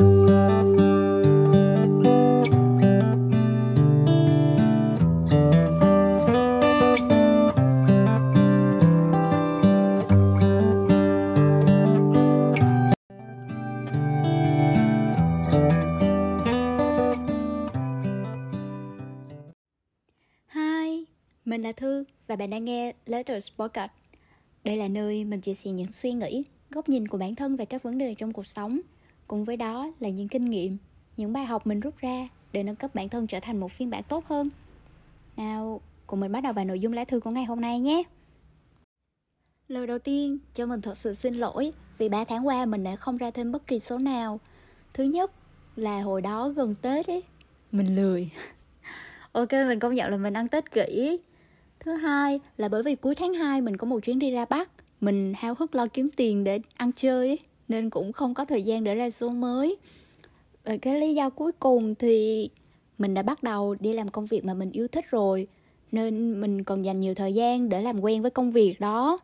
Hi, mình là Thư và bạn đang nghe Letters Podcast. Đây là nơi mình chia sẻ những suy nghĩ, góc nhìn của bản thân về các vấn đề trong cuộc sống. Cùng với đó là những kinh nghiệm, những bài học mình rút ra để nâng cấp bản thân trở thành một phiên bản tốt hơn. Nào, cùng mình bắt đầu vào nội dung lá thư của ngày hôm nay nhé. Lời đầu tiên, cho mình thật sự xin lỗi vì 3 tháng qua mình đã không ra thêm bất kỳ số nào. Thứ nhất là hồi đó gần Tết ấy, mình lười. ok, mình công nhận là mình ăn Tết kỹ. Thứ hai là bởi vì cuối tháng 2 mình có một chuyến đi ra Bắc, mình háo hức lo kiếm tiền để ăn chơi ấy, nên cũng không có thời gian để ra số mới. Và cái lý do cuối cùng thì mình đã bắt đầu đi làm công việc mà mình yêu thích rồi nên mình còn dành nhiều thời gian để làm quen với công việc đó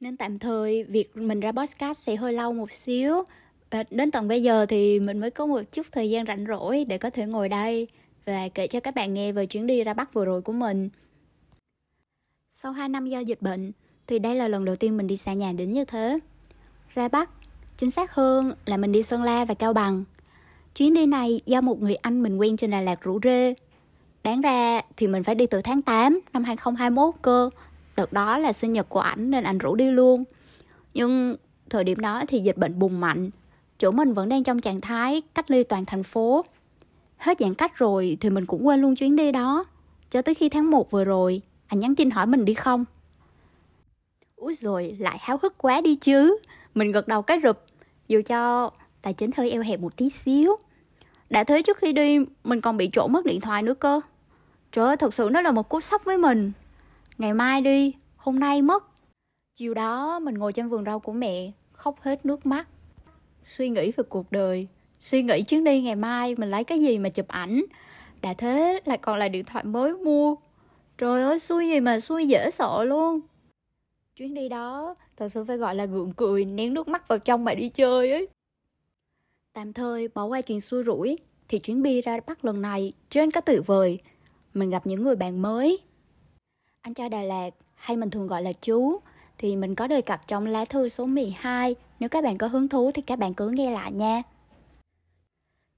nên tạm thời việc mình ra podcast sẽ hơi lâu một xíu à, đến tận bây giờ thì mình mới có một chút thời gian rảnh rỗi để có thể ngồi đây và kể cho các bạn nghe về chuyến đi ra Bắc vừa rồi của mình. Sau 2 năm do dịch bệnh thì đây là lần đầu tiên mình đi xa nhà đến như thế. Ra Bắc, chính xác hơn là mình đi Sơn La và Cao Bằng. Chuyến đi này do một người anh mình quen trên Đà Lạt rủ rê. Đáng ra thì mình phải đi từ tháng 8 năm 2021 cơ. Đợt đó là sinh nhật của ảnh nên ảnh rủ đi luôn. Nhưng thời điểm đó thì dịch bệnh bùng mạnh. Chỗ mình vẫn đang trong trạng thái cách ly toàn thành phố. Hết giãn cách rồi thì mình cũng quên luôn chuyến đi đó. Cho tới khi tháng 1 vừa rồi, anh nhắn tin hỏi mình đi không. Úi rồi, lại háo hức quá đi chứ. Mình gật đầu cái rụp. Dù cho tài chính hơi eo hẹp một tí xíu. Đã thế trước khi đi, mình còn bị trộm mất điện thoại nữa cơ. Trời ơi, thật sự nó là một cú sốc với mình. Ngày mai đi, hôm nay mất. Chiều đó, mình ngồi trên vườn rau của mẹ, khóc hết nước mắt. Suy nghĩ về cuộc đời, suy nghĩ chuyến đi ngày mai mình lấy cái gì mà chụp ảnh. Đã thế lại còn là điện thoại mới mua. Trời ơi, xui gì mà xui dễ sợ luôn. Chuyến đi đó thật sự phải gọi là gượng cười, nén nước mắt vào trong mà đi chơi ấy. Tạm thời bỏ qua chuyện xui rủi thì chuyến đi ra Bắc lần này trên có tự vời. Mình gặp những người bạn mới. Anh trai Đà Lạt hay mình thường gọi là chú thì mình có đề cập trong lá thư số 12. Nếu các bạn có hứng thú thì các bạn cứ nghe lại nha.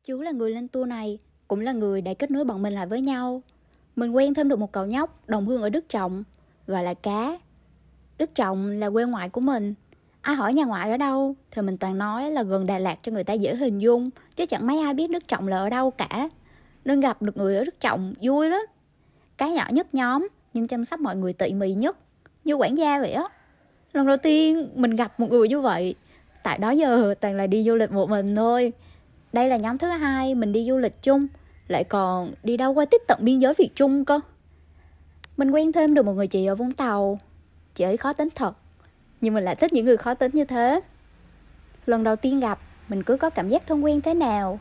Chú là người lên tour này, cũng là người đã kết nối bọn mình lại với nhau. Mình quen thêm được một cậu nhóc đồng hương ở Đức Trọng, gọi là Cá. Đức Trọng là quê ngoại của mình, Ai hỏi nhà ngoại ở đâu thì mình toàn nói là gần Đà Lạt cho người ta dễ hình dung Chứ chẳng mấy ai biết Đức Trọng là ở đâu cả. Nên gặp được người ở Đức Trọng vui lắm. Cái nhỏ nhất nhóm nhưng chăm sóc mọi người tỉ mỉ nhất. Như quản gia vậy á. Lần đầu tiên mình gặp một người như vậy. Tại đó giờ toàn là đi du lịch một mình thôi. Đây là nhóm thứ hai mình đi du lịch chung. Lại còn đi đâu qua tích tận biên giới Việt Trung cơ. Mình quen thêm được một người chị ở Vũng Tàu. Chị ấy khó tính thật. Nhưng mình lại thích những người khó tính như thế. Lần đầu tiên gặp, mình cứ có cảm giác thân quen thế nào.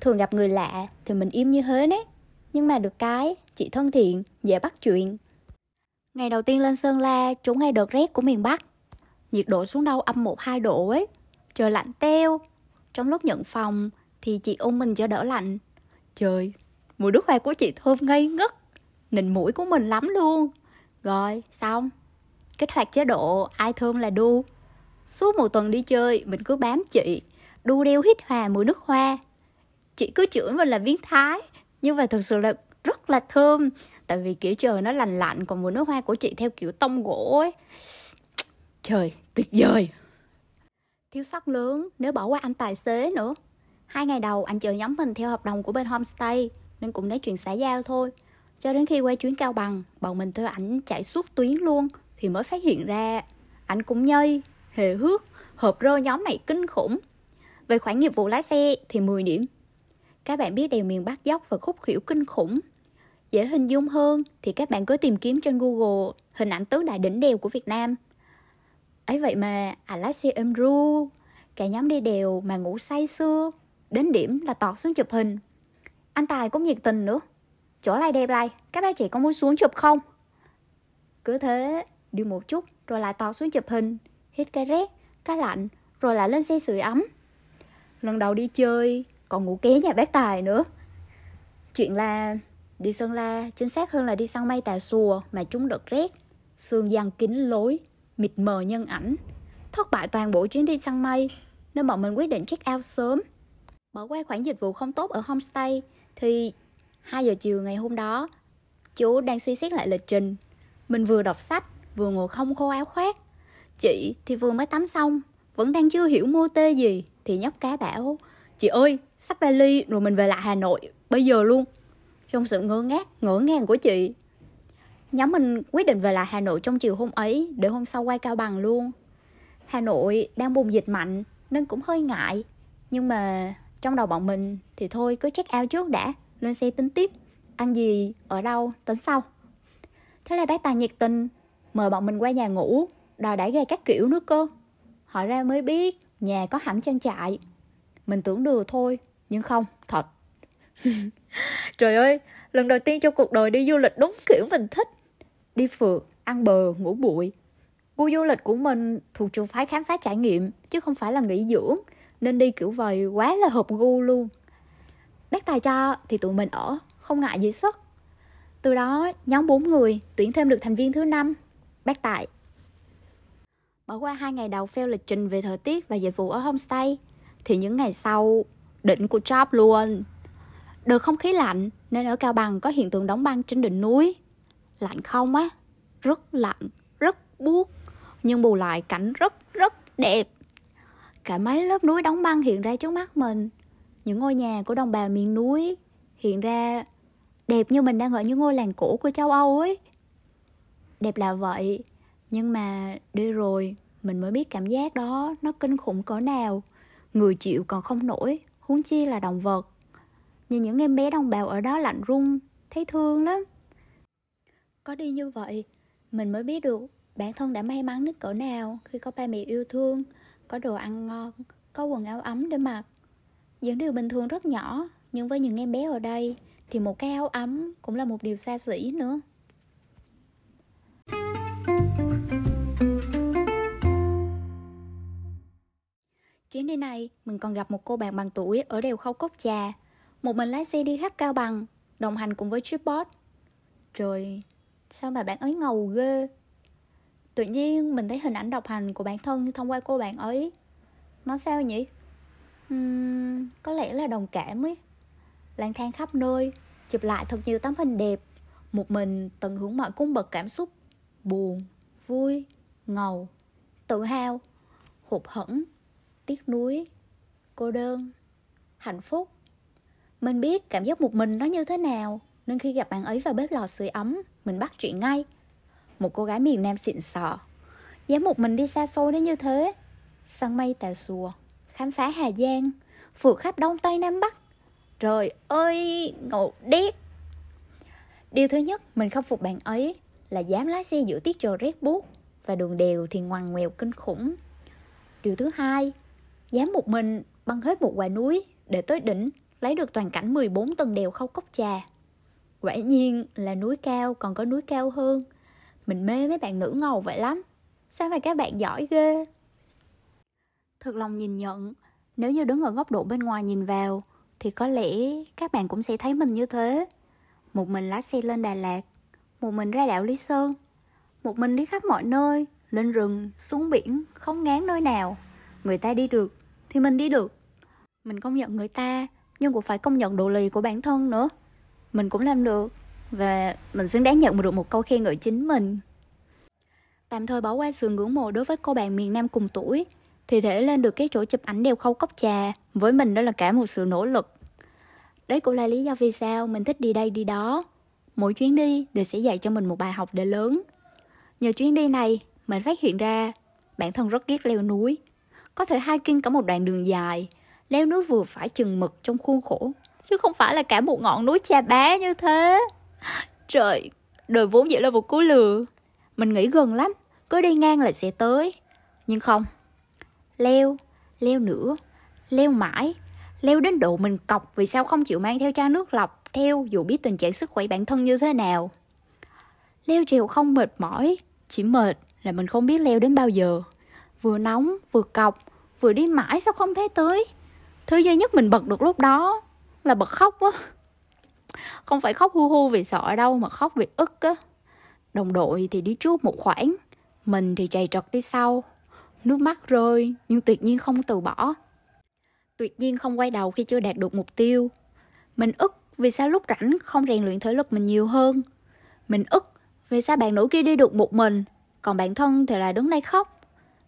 Thường gặp người lạ thì mình im như hến ấy. Nhưng mà được cái, chị thân thiện, dễ bắt chuyện. Ngày đầu tiên lên sơn la, trúng ngay đợt rét của miền bắc. Nhiệt độ xuống đâu âm một, hai độ ấy. Trời lạnh teo. Trong lúc nhận phòng thì chị ôm mình cho đỡ lạnh. Trời, mùi nước hoa của chị thơm ngây ngất. Nịnh mũi của mình lắm luôn. Rồi, xong. Kích hoạt chế độ ai thơm là đu. Suốt một tuần đi chơi, Mình cứ bám chị. Đu đeo hít hòa mùi nước hoa. Chị cứ chửi mình là biến thái, Nhưng mà thực sự là rất là thơm. Tại vì kiểu trời nó lành lạnh, Còn mùi nước hoa của chị theo kiểu tông gỗ ấy. Trời, tuyệt vời. Thiếu sót lớn, nếu bỏ qua anh tài xế nữa. Hai ngày đầu, anh chờ nhóm mình theo hợp đồng của bên homestay, Nên cũng nói chuyện xã giao thôi. Cho đến khi quay chuyến cao bằng, Bọn mình thuê ảnh chạy suốt tuyến luôn thì mới phát hiện ra anh cũng nhây, hề hước, hợp rơ nhóm này kinh khủng. Về khoản nghiệp vụ lái xe thì 10 điểm. Các bạn biết đèo miền Bắc dốc và khúc khỉu kinh khủng. Dễ hình dung hơn thì các bạn cứ tìm kiếm trên Google hình ảnh tứ đại đỉnh đèo của Việt Nam. ấy vậy mà ảnh lái xe êm ru, cả nhóm đi đèo mà ngủ say sưa, đến điểm là tọt xuống chụp hình. Anh Tài cũng nhiệt tình nữa. Chỗ này đẹp này, các bác chị có muốn xuống chụp không? Cứ thế đi một chút rồi lại tọt xuống chụp hình, hít cái rét, cái lạnh, rồi lại lên xe sưởi ấm. Lần đầu đi chơi, còn ngủ ké nhà bác Tài nữa. Chuyện là đi Sơn La chính xác hơn là đi săn mây tà xùa mà chúng đợt rét. Sương giăng kín lối, mịt mờ nhân ảnh. Thất bại toàn bộ chuyến đi săn mây nên bọn mình quyết định check out sớm. Bỏ qua khoản dịch vụ không tốt ở homestay thì 2 giờ chiều ngày hôm đó chú đang suy xét lại lịch trình. Mình vừa đọc sách, vừa ngồi không khô áo khoác. Chị thì vừa mới tắm xong, vẫn đang chưa hiểu mô tê gì thì nhóc cá bảo Chị ơi, sắp vali rồi mình về lại Hà Nội, bây giờ luôn. Trong sự ngơ ngác, ngỡ ngàng của chị. Nhóm mình quyết định về lại Hà Nội trong chiều hôm ấy để hôm sau quay Cao Bằng luôn. Hà Nội đang bùng dịch mạnh nên cũng hơi ngại. Nhưng mà trong đầu bọn mình thì thôi cứ check out trước đã, lên xe tính tiếp. Ăn gì, ở đâu, tính sau. Thế là bác Tài nhiệt tình, mời bọn mình qua nhà ngủ, đòi đãi ghe các kiểu nữa cơ. Hỏi ra mới biết nhà có hẳn trang trại. Mình tưởng đùa thôi, nhưng không, thật. Trời ơi, lần đầu tiên trong cuộc đời đi du lịch đúng kiểu mình thích. Đi phượt, ăn bờ, ngủ bụi. Gu du lịch của mình thuộc trường phái khám phá trải nghiệm, chứ không phải là nghỉ dưỡng. Nên đi kiểu vầy quá là hợp gu luôn. Bác tài cho thì tụi mình ở, không ngại gì sức. Từ đó, nhóm 4 người tuyển thêm được thành viên thứ năm bác tại. Bỏ qua hai ngày đầu fail lịch trình về thời tiết và dịch vụ ở homestay, thì những ngày sau, đỉnh của job luôn. Đợt không khí lạnh nên ở Cao Bằng có hiện tượng đóng băng trên đỉnh núi. Lạnh không á, rất lạnh, rất buốt, nhưng bù lại cảnh rất rất đẹp. Cả mấy lớp núi đóng băng hiện ra trước mắt mình. Những ngôi nhà của đồng bào miền núi hiện ra đẹp như mình đang ở những ngôi làng cổ của châu Âu ấy. Đẹp là vậy, nhưng mà đi rồi mình mới biết cảm giác đó nó kinh khủng cỡ nào. Người chịu còn không nổi, huống chi là động vật. Nhìn những em bé đồng bào ở đó lạnh run, thấy thương lắm. Có đi như vậy, mình mới biết được bản thân đã may mắn đến cỡ nào khi có ba mẹ yêu thương, có đồ ăn ngon, có quần áo ấm để mặc. Những điều bình thường rất nhỏ, nhưng với những em bé ở đây thì một cái áo ấm cũng là một điều xa xỉ nữa. Chuyến đi này, mình còn gặp một cô bạn bằng tuổi ở đèo Khâu Cốc Trà. Một mình lái xe đi khắp Cao Bằng, đồng hành cùng với Tripod. Rồi, sao mà bạn ấy ngầu ghê? Tự nhiên mình thấy hình ảnh độc hành của bản thân thông qua cô bạn ấy. Nó sao nhỉ? Uhm, có lẽ là đồng cảm ấy. Lang thang khắp nơi, chụp lại thật nhiều tấm hình đẹp. Một mình tận hưởng mọi cung bậc cảm xúc. Buồn, vui, ngầu, tự hào, hụt hẫng tiếc nuối cô đơn hạnh phúc. Mình biết cảm giác một mình nó như thế nào nên khi gặp bạn ấy vào bếp lò sưởi ấm mình bắt chuyện ngay. Một cô gái miền nam xịn sò dám một mình đi xa xôi đến như thế? Săn mây tà xùa khám phá hà giang phượt khắp đông tây nam bắc. Trời ơi ngộ điếc! Điều thứ nhất mình không phục bạn ấy là dám lái xe giữa tiết trời rét buốt và đường đèo thì ngoằn ngoèo kinh khủng điều thứ hai dám một mình băng hết một quả núi để tới đỉnh lấy được toàn cảnh 14 tầng đèo khâu cốc trà. Quả nhiên là núi cao còn có núi cao hơn. Mình mê mấy bạn nữ ngầu vậy lắm. Sao mà các bạn giỏi ghê? Thật lòng nhìn nhận, nếu như đứng ở góc độ bên ngoài nhìn vào, thì có lẽ các bạn cũng sẽ thấy mình như thế. Một mình lái xe lên Đà Lạt, một mình ra đảo Lý Sơn, một mình đi khắp mọi nơi, lên rừng, xuống biển, không ngán nơi nào. Người ta đi được, thì mình đi được. Mình công nhận người ta nhưng cũng phải công nhận độ lì của bản thân nữa. Mình cũng làm được và mình xứng đáng nhận được một câu khen ngợi chính mình. Tạm thời bỏ qua sự ngưỡng mộ đối với cô bạn miền nam cùng tuổi thì thể lên được cái chỗ chụp ảnh đều khâu cốc trà với mình đó là cả một sự nỗ lực. Đấy cũng là lý do vì sao mình thích đi đây đi đó mỗi chuyến đi đều sẽ dạy cho mình một bài học để lớn nhờ chuyến đi này mình phát hiện ra bản thân rất ghét leo núi có thể hiking cả một đoạn đường dài, leo núi vừa phải chừng mực trong khuôn khổ, chứ không phải là cả một ngọn núi cha bá như thế. Trời, đời vốn dĩ là một cú lừa. Mình nghĩ gần lắm, cứ đi ngang là sẽ tới. Nhưng không, leo, leo nữa, leo mãi, leo đến độ mình cọc vì sao không chịu mang theo chai nước lọc theo dù biết tình trạng sức khỏe bản thân như thế nào. Leo trèo không mệt mỏi, chỉ mệt là mình không biết leo đến bao giờ. Vừa nóng vừa cọc vừa đi mãi sao không thấy tới. Thứ duy nhất mình bật được lúc đó là bật khóc á. Không phải khóc hu hu vì sợ đâu mà khóc vì ức á. Đồng đội thì đi trước một khoảng mình thì chạy trật đi sau. Nước mắt rơi nhưng tuyệt nhiên không từ bỏ. Tuyệt nhiên không quay đầu khi chưa đạt được mục tiêu. Mình ức vì sao lúc rảnh không rèn luyện thể lực mình nhiều hơn? Mình ức, vì sao bạn nữ kia đi được một mình? Còn bạn thân thì lại đứng đây khóc.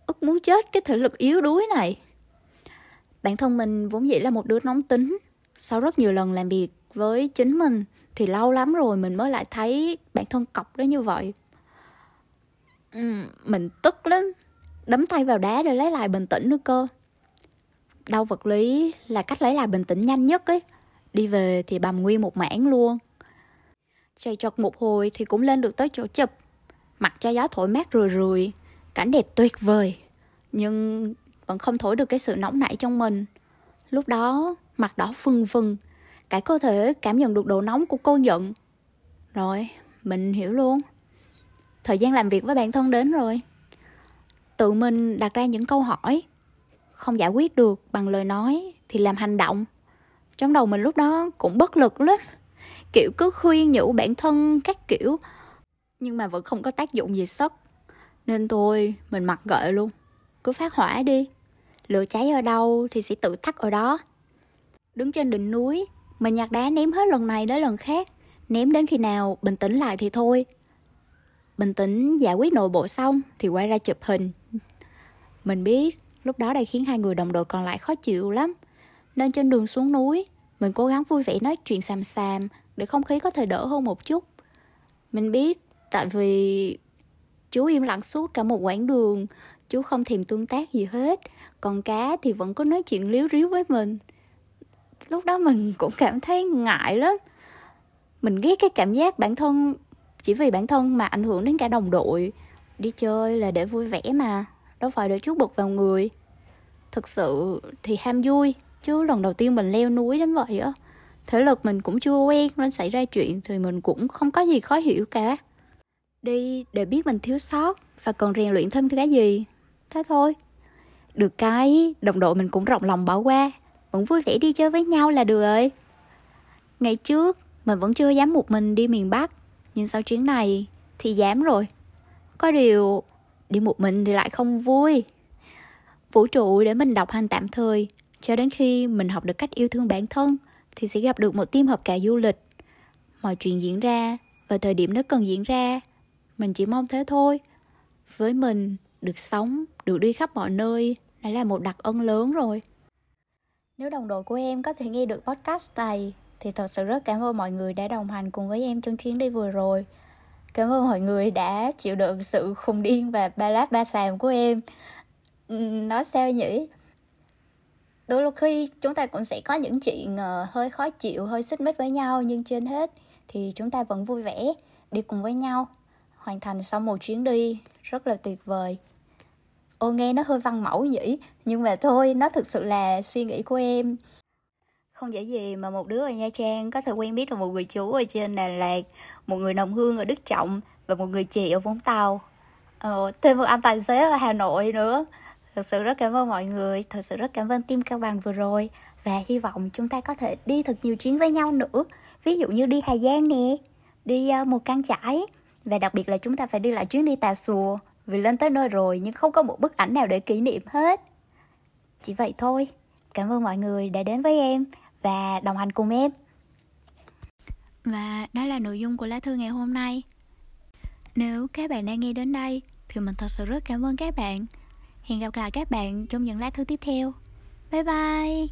Ức muốn chết cái thể lực yếu đuối này. Bản thân mình vốn dĩ là một đứa nóng tính. Sau rất nhiều lần làm việc với chính mình thì lâu lắm rồi mình mới lại thấy bản thân cọc đó như vậy. Mình tức lắm. Đấm tay vào đá để lấy lại bình tĩnh nữa cơ. Đau vật lý là cách lấy lại bình tĩnh nhanh nhất ấy đi về thì bầm nguyên một mảng luôn. Chạy trật một hồi thì cũng lên được tới chỗ chụp. Mặt cho gió thổi mát rười rười cảnh đẹp tuyệt vời. Nhưng vẫn không thổi được cái sự nóng nảy trong mình. Lúc đó, mặt đỏ phừng phừng, cả cơ thể cảm nhận được độ nóng của cô nhận rồi, mình hiểu luôn. Thời gian làm việc với bản thân đến rồi. Tự mình đặt ra những câu hỏi, không giải quyết được bằng lời nói thì làm hành động trong đầu mình lúc đó cũng bất lực lắm. Kiểu cứ khuyên nhủ bản thân các kiểu, nhưng mà vẫn không có tác dụng gì sất nên thôi, mình mặc gợi luôn. Cứ phát hỏa đi. Lửa cháy ở đâu thì sẽ tự tắt ở đó. Đứng trên đỉnh núi mình nhặt đá ném hết lần này đến lần khác. Ném đến khi nào bình tĩnh lại thì thôi. Bình tĩnh giải quyết nội bộ xong thì quay ra chụp hình. Mình biết lúc đó đây khiến hai người đồng đội còn lại khó chịu lắm nên trên đường xuống núi. Mình cố gắng vui vẻ nói chuyện xàm xàm để không khí có thể đỡ hơn một chút. Mình biết tại vì chú im lặng suốt cả một quãng đường, chú không thèm tương tác gì hết. Còn cá thì vẫn có nói chuyện liếu ríu với mình. Lúc đó mình cũng cảm thấy ngại lắm. Mình ghét cái cảm giác bản thân, chỉ vì bản thân mà ảnh hưởng đến cả đồng đội. Đi chơi là để vui vẻ mà, đâu phải để chút bực vào người. Thực sự thì ham vui chứ lần đầu tiên mình leo núi đến vậy á, thể lực mình cũng chưa quen nên xảy ra chuyện thì mình cũng không có gì khó hiểu cả. Đi để biết mình thiếu sót và còn rèn luyện thêm cái gì. Thế thôi. Được cái, đồng đội mình cũng rộng lòng bỏ qua. Vẫn vui vẻ đi chơi với nhau là được rồi. Ngày trước, mình vẫn chưa dám một mình đi miền bắc. Nhưng sau chuyến này thì dám rồi. Có điều, đi một mình thì lại không vui. Vũ trụ để mình đọc hành tạm thời cho đến khi mình học được cách yêu thương bản thân, thì sẽ gặp được một team hợp cả du lịch. Mọi chuyện diễn ra và thời điểm nó cần diễn ra, mình chỉ mong thế thôi. Với mình, được sống, được đi khắp mọi nơi, đã là một đặc ân lớn rồi. Nếu đồng đội của em có thể nghe được podcast này, thì thật sự rất cảm ơn mọi người đã đồng hành cùng với em trong chuyến đi vừa rồi. Cảm ơn mọi người đã chịu đựng sự khùng điên và ba lát ba sàm của em. Nói sao nhỉ? Đôi lúc khi chúng ta cũng sẽ có những chuyện uh, hơi khó chịu hơi xích mích với nhau nhưng trên hết thì chúng ta vẫn vui vẻ đi cùng với nhau hoàn thành xong một chuyến đi rất là tuyệt vời ô nghe nó hơi văn mẫu nhỉ nhưng mà thôi nó thực sự là suy nghĩ của em không dễ gì mà một đứa ở Nha Trang có thể quen biết được một người chú ở trên Đà Lạt, một người đồng hương ở Đức Trọng và một người chị ở Vũng Tàu. Ờ, thêm một anh tài xế ở Hà Nội nữa. Thật sự rất cảm ơn mọi người, thật sự rất cảm ơn team Cao Bằng vừa rồi và hy vọng chúng ta có thể đi thật nhiều chuyến với nhau nữa. Ví dụ như đi Hà Giang nè, đi uh, một căn trải và đặc biệt là chúng ta phải đi lại chuyến đi Tà Xùa vì lên tới nơi rồi nhưng không có một bức ảnh nào để kỷ niệm hết. Chỉ vậy thôi. Cảm ơn mọi người đã đến với em và đồng hành cùng em. Và đó là nội dung của lá thư ngày hôm nay. Nếu các bạn đang nghe đến đây thì mình thật sự rất cảm ơn các bạn. Hẹn gặp lại các bạn trong những lá thư tiếp theo. Bye bye.